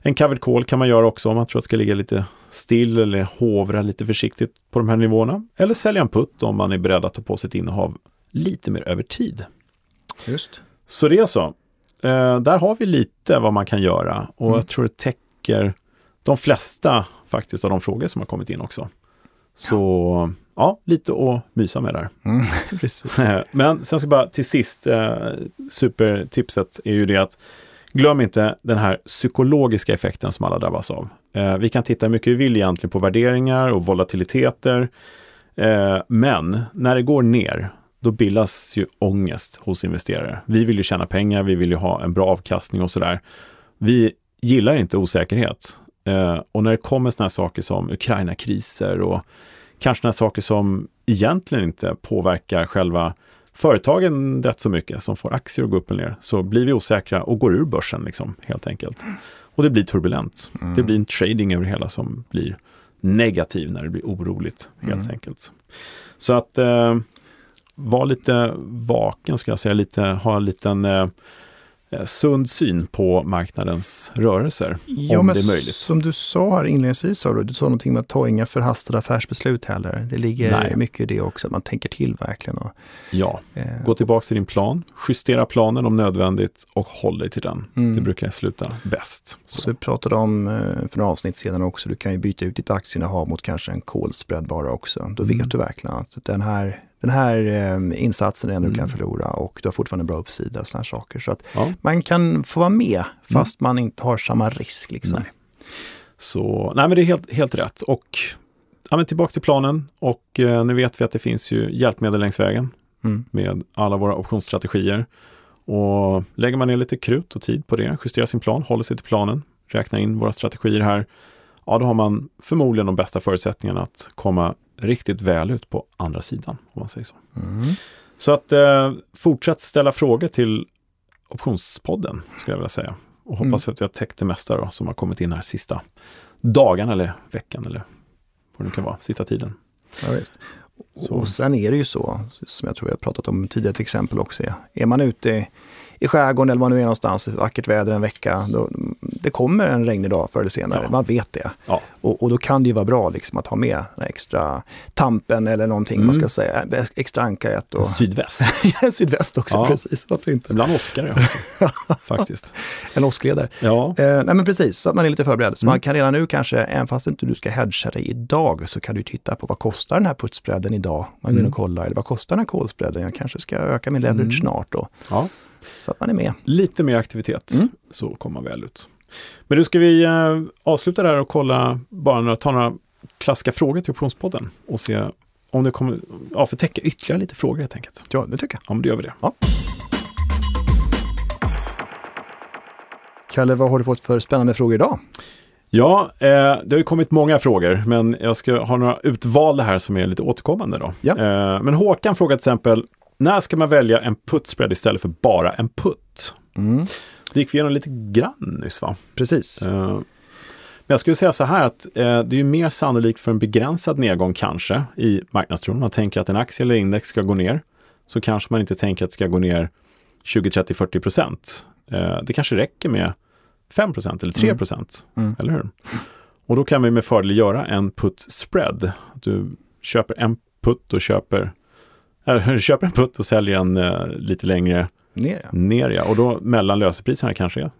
En covered call kan man göra också om man tror att det ska ligga lite still eller hovra lite försiktigt på de här nivåerna. Eller sälja en putt om man är beredd att ta på sig ett innehav lite mer över tid. Just. Så det är så. Eh, där har vi lite vad man kan göra och mm. jag tror det täcker de flesta faktiskt av de frågor som har kommit in också. Så ja lite att mysa med där. Mm, Men sen ska bara till sist, eh, supertipset är ju det att glöm inte den här psykologiska effekten som alla drabbas av. Eh, vi kan titta hur mycket vi vill egentligen på värderingar och volatiliteter. Eh, men när det går ner, då bildas ju ångest hos investerare. Vi vill ju tjäna pengar, vi vill ju ha en bra avkastning och sådär. Vi gillar inte osäkerhet. Eh, och när det kommer sådana här saker som Ukraina-kriser och kanske några saker som egentligen inte påverkar själva företagen rätt så mycket, som får aktier att gå upp och ner, så blir vi osäkra och går ur börsen liksom, helt enkelt. Och det blir turbulent. Mm. Det blir en trading över hela som blir negativ när det blir oroligt, helt mm. enkelt. Så att eh, vara lite vaken, ska jag säga, lite, ha en liten Eh, sund syn på marknadens rörelser, ja, om det är möjligt. Som du sa här inledningsvis, sa du, du sa någonting med att ta inga förhastade affärsbeslut heller. Det ligger Nej. mycket i det också, att man tänker till verkligen. Och, ja, eh, gå tillbaka till din plan, justera planen om nödvändigt och håll dig till den. Mm. Det brukar sluta bäst. Så. så vi pratade om eh, för några avsnitt sedan också, du kan ju byta ut ditt aktieinnehav mot kanske en kolspread bara också. Då mm. vet du verkligen att den här den här eh, insatsen är en du mm. kan förlora och du har fortfarande bra uppsida och sådana saker. Så att ja. man kan få vara med fast mm. man inte har samma risk. Liksom. Nej. Så, nej men det är helt, helt rätt. Och ja, men tillbaka till planen och eh, nu vet vi att det finns ju hjälpmedel längs vägen mm. med alla våra optionsstrategier. Och lägger man ner lite krut och tid på det, justerar sin plan, håller sig till planen, räknar in våra strategier här, ja då har man förmodligen de bästa förutsättningarna att komma riktigt väl ut på andra sidan, om man säger så. Mm. Så att eh, fortsätt ställa frågor till Optionspodden, skulle jag vilja säga. Och hoppas mm. att vi har täckt det mesta då, som har kommit in här sista dagarna eller veckan eller vad det kan vara, sista tiden. Ja, visst. Och sen är det ju så, som jag tror vi har pratat om tidigare ett exempel också, är man ute i skärgården eller var man nu är någonstans, vackert väder en vecka, då, det kommer en regnig dag förr eller senare, ja. man vet det. Ja. Och, och, då kan det ju vara bra liksom, att ha med den extra tampen eller någonting mm. man ska säga, extra ankaret. Och... Sydväst. sydväst också, ja. precis. Varför inte? Ibland åskar det också, faktiskt. En åskledare. Ja. Eh, nej men precis, så att man är lite förberedd. Så mm. man kan redan nu kanske, även fast inte du ska hedga dig idag, så kan du titta på vad kostar den här putsbredden idag? Man går mm. in och kollar, eller vad kostar den här kolsbredden? Jag kanske ska öka min leverage mm. snart då. Ja. Så att man är med. Lite mer aktivitet mm. så kommer man väl ut. Men nu ska vi eh, avsluta där och kolla, bara några, ta några klassiska frågor till Optionspodden och se om det kommer, ja för täcka ytterligare lite frågor helt enkelt. Ja, det tycker jag. Ja, men då gör vi det. Ja. Kalle, vad har du fått för spännande frågor idag? Ja, eh, det har ju kommit många frågor, men jag ska ha några utvalda här som är lite återkommande. Då. Ja. Eh, men Håkan frågar till exempel, när ska man välja en puttspread istället för bara en putt? Mm. Det gick vi igenom lite grann nyss va? Precis. Eh, men jag skulle säga så här att eh, det är mer sannolikt för en begränsad nedgång kanske i marknadstron. Man tänker att en aktie eller index ska gå ner, så kanske man inte tänker att det ska gå ner 20, 30, 40 procent. Eh, det kanske räcker med 5% eller 3 procent, mm. mm. eller hur? Och då kan vi med fördel göra en put spread. Du köper en putt och köper, eller, köper en putt och säljer en eh, lite längre ner. Ja. ner ja. Och då mellan lösepriserna kanske är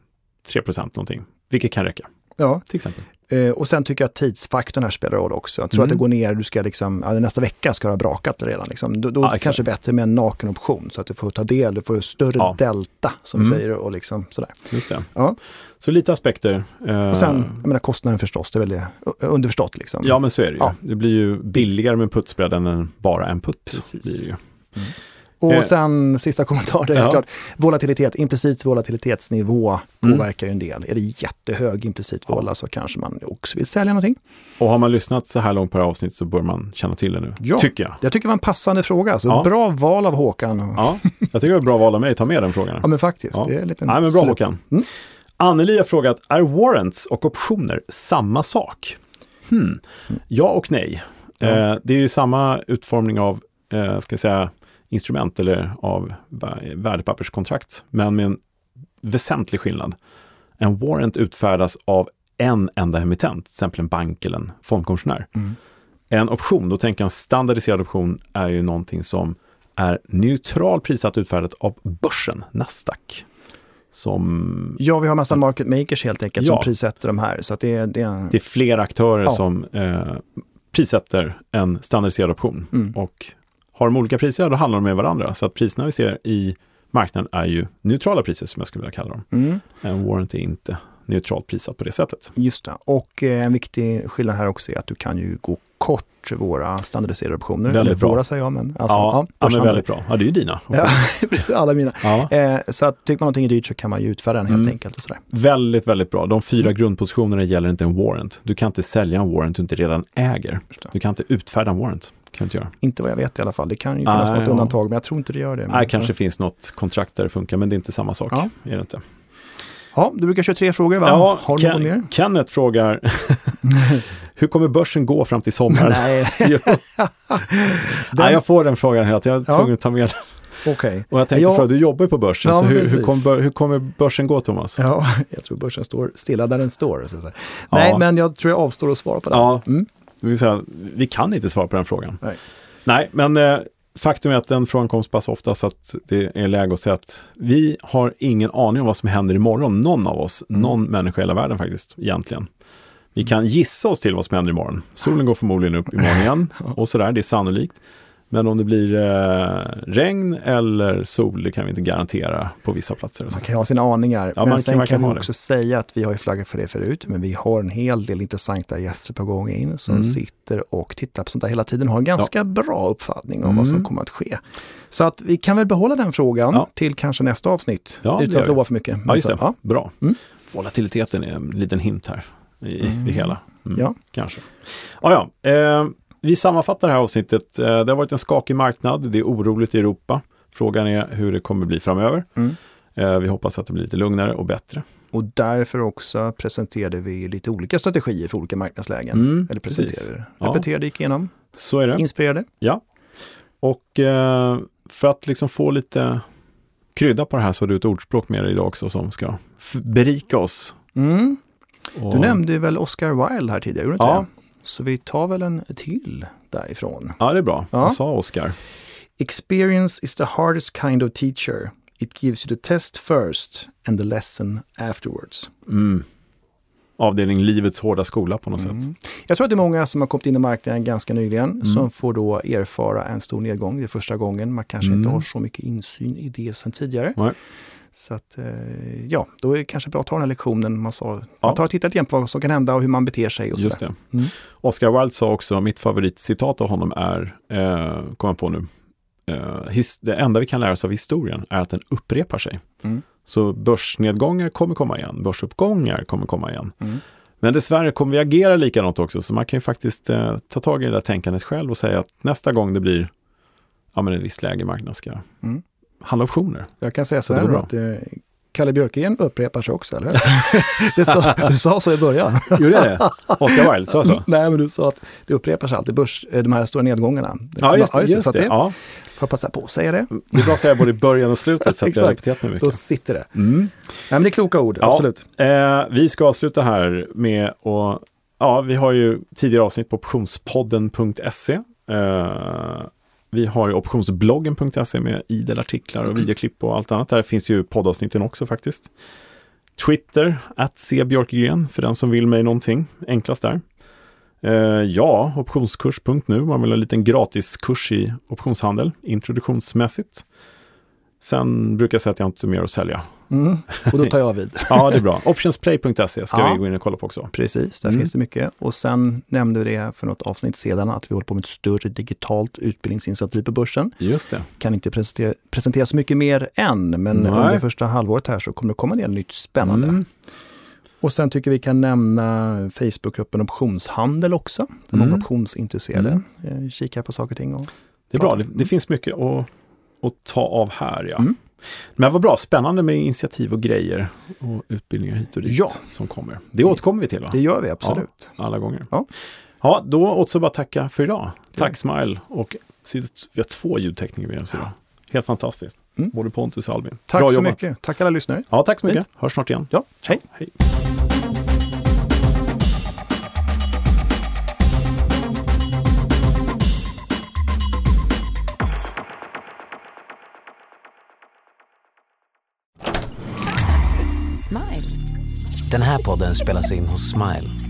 3% någonting, vilket kan räcka. Ja. Till exempel. Eh, och sen tycker jag att tidsfaktorn här spelar roll också. Jag tror mm. att det mm. går ner, du ska liksom, ja, nästa vecka ska det ha brakat redan. Liksom. Då, då ja, kanske bättre med en naken option så att du får ta del, du får större ja. delta som mm. vi säger och liksom sådär. Just det. Ja. Så lite aspekter. Eh... Och sen, jag menar kostnaden förstås, det är väl det, underförstått liksom. Ja men så är det ju. Ja. Det blir ju billigare med putsbredd än bara en putt. Precis. Det. Mm. Och eh. sen sista kommentar, det är ja. klart, volatilitet, implicit volatilitetsnivå mm. påverkar ju en del. Är det jättehög implicit ja. vola så kanske man också vill sälja någonting. Och har man lyssnat så här långt här avsnittet så bör man känna till det nu, ja. tycker jag. Jag tycker det var en passande fråga, så ja. bra val av Håkan. Ja, jag tycker det var bra val av mig, ta med den frågan. Ja men faktiskt, det är lite Nej men bra Håkan. Mm. Anneli har frågat, är warrants och optioner samma sak? Hmm. Mm. Ja och nej. Eh, det är ju samma utformning av, eh, ska jag säga, instrument eller av värdepapperskontrakt, men med en väsentlig skillnad. En warrant utfärdas av en enda emittent, till exempel en bank eller en fondkommissionär. Mm. En option, då tänker jag en standardiserad option är ju någonting som är neutral prissatt utfärdat av börsen, Nasdaq. Som, ja, vi har massa market makers helt enkelt ja, som prissätter de här. Så det, det, det är flera aktörer ja. som eh, prissätter en standardiserad option. Mm. Och har de olika priser, då handlar de med varandra. Så att priserna vi ser i marknaden är ju neutrala priser som jag skulle vilja kalla dem. Mm. En warrant är inte neutralt prissatt på det sättet. Just det. Och eh, en viktig skillnad här också är att du kan ju gå kort våra standardiserade optioner. Väldigt bra. Våra säger jag, men alltså, ja, ja, men väldigt bra. Ja, det är ju dina. ja, precis, alla mina. Ja. Eh, så att tycker man någonting är dyrt så kan man ju utfärda den helt mm. enkelt. Och sådär. Väldigt, väldigt bra. De fyra mm. grundpositionerna gäller inte en warrant. Du kan inte sälja en warrant du inte redan äger. Du kan inte utfärda en warrant. Kan inte, göra. inte vad jag vet i alla fall. Det kan ju finnas något ja. undantag, men jag tror inte det gör det. Nej, kanske finns något kontrakt där det funkar, men det är inte samma sak. Ja. Är det inte. Ja, du brukar köra tre frågor va? Ja, Har du Ken, mer? Kenneth frågar Hur kommer börsen gå fram till sommaren? Nej. Nej, jag får den frågan hela tiden, jag är tvungen att ta med den. Okay. Och jag tänkte ja. för du jobbar ju på börsen, ja, så hur, hur, kommer, hur, kommer, börsen gå Thomas? Ja, jag tror börsen står stilla där den står. Ja. Nej, men jag tror jag avstår att svara på det. Ja, mm. Vi, säga, vi kan inte svara på den frågan. Nej, Nej men eh, faktum är att den frågan kommer så pass ofta så att det är läge att säga att vi har ingen aning om vad som händer imorgon, någon av oss, mm. någon människa i hela världen faktiskt, egentligen. Vi kan gissa oss till vad som händer imorgon. Solen går förmodligen upp imorgon igen och sådär, det är sannolikt. Men om det blir eh, regn eller sol, det kan vi inte garantera på vissa platser. Man kan ha sina aningar. Ja, men sen kan, kan vi också det. säga att vi har ju flaggat för det förut, men vi har en hel del intressanta gäster på gång in som mm. sitter och tittar på sånt där hela tiden och har en ganska ja. bra uppfattning om mm. vad som kommer att ske. Så att vi kan väl behålla den frågan ja. till kanske nästa avsnitt, ja, utan att lova för mycket. Ja, just det. Ja. Bra. Mm. Volatiliteten är en liten hint här i mm. det hela. Mm. Ja. Kanske. Ah, ja, eh, vi sammanfattar det här avsnittet. Eh, det har varit en skakig marknad, det är oroligt i Europa. Frågan är hur det kommer bli framöver. Mm. Eh, vi hoppas att det blir lite lugnare och bättre. Och därför också presenterade vi lite olika strategier för olika marknadslägen. Mm, Eller presenterade, ja. repeterade, gick igenom. Så är det. Inspirerade. Ja. Och eh, för att liksom få lite krydda på det här så har du ett ordspråk med dig idag också som ska berika oss. Mm. Du nämnde väl Oscar Wilde här tidigare, gjorde ja. Så vi tar väl en till därifrån. Ja, det är bra. Ja. Vad sa Oscar? Experience is the hardest kind of teacher. It gives you the test first and the lesson afterwards. Mm. Avdelning livets hårda skola på något mm. sätt. Jag tror att det är många som har kommit in i marknaden ganska nyligen mm. som får då erfara en stor nedgång. Det är första gången. Man kanske inte mm. har så mycket insyn i det sedan tidigare. Nej. Så att, eh, ja, då är det kanske bra att ta den här lektionen. Man, sa, ja. man tar och tittar lite på vad som kan hända och hur man beter sig. Och Just det. Mm. Oscar Wilde sa också, mitt favoritcitat av honom är, eh, kommer jag på nu, eh, det enda vi kan lära oss av historien är att den upprepar sig. Mm. Så börsnedgångar kommer komma igen, börsuppgångar kommer komma igen. Mm. Men dessvärre kommer vi agera likadant också, så man kan ju faktiskt eh, ta tag i det där tänkandet själv och säga att nästa gång det blir ja, men ett visst läge i marknaden ska mm. Handla optioner. Jag kan säga så, så här att eh, Kalle Björkegren upprepar sig också, eller det sa, Du sa så i början. Gjorde jag det? Oscar Wilde sa så? Nej, men du sa att det upprepar sig alltid, börs, eh, de här stora nedgångarna. Ja, just det. Just det, det. Ja. Får jag passa på att säga det? Det är bra att säga både i början och slutet så att jag repeterat mig mycket. Då sitter det. Mm. Nej, men det är kloka ord, ja. absolut. Eh, vi ska avsluta här med att, ja, vi har ju tidigare avsnitt på optionspodden.se. Eh, vi har optionsbloggen.se med idel artiklar och videoklipp och allt annat. Där finns ju poddavsnitten också faktiskt. Twitter, att se Björkegren för den som vill mig någonting. Enklast där. Eh, ja, optionskurs.nu, man vill ha en liten gratiskurs i optionshandel, introduktionsmässigt. Sen brukar jag säga att jag inte har mer att sälja. Mm. Och då tar jag vid. ja, det är bra. Optionsplay.se ska ja. vi gå in och kolla på också. Precis, där mm. finns det mycket. Och sen nämnde vi det för något avsnitt sedan att vi håller på med ett större digitalt utbildningsinitiativ på börsen. Just det. Kan inte presentera, presentera så mycket mer än, men Nej. under första halvåret här så kommer det komma en del nytt spännande. Mm. Och sen tycker vi kan nämna Facebookgruppen Optionshandel också. Där mm. många optionsintresserade mm. Eh, kikar på saker och ting. Och det är bra, det, det, finns mycket att, att ta av här. Ja. Mm. Men vad bra, spännande med initiativ och grejer och utbildningar hit och dit ja. som kommer. Det återkommer vi till va? Det gör vi absolut. Ja, alla gånger. Ja. ja, då återstår bara tacka för idag. Tack Smile och vi har två ljudtekniker med oss idag. Helt fantastiskt. Mm. Både Pontus och Albin. Tack Bra så jobbat. mycket. Tack alla lyssnare. Ja, tack så mycket. Fint. Hörs snart igen. Ja, hej. hej. Den här podden spelas in hos Smile.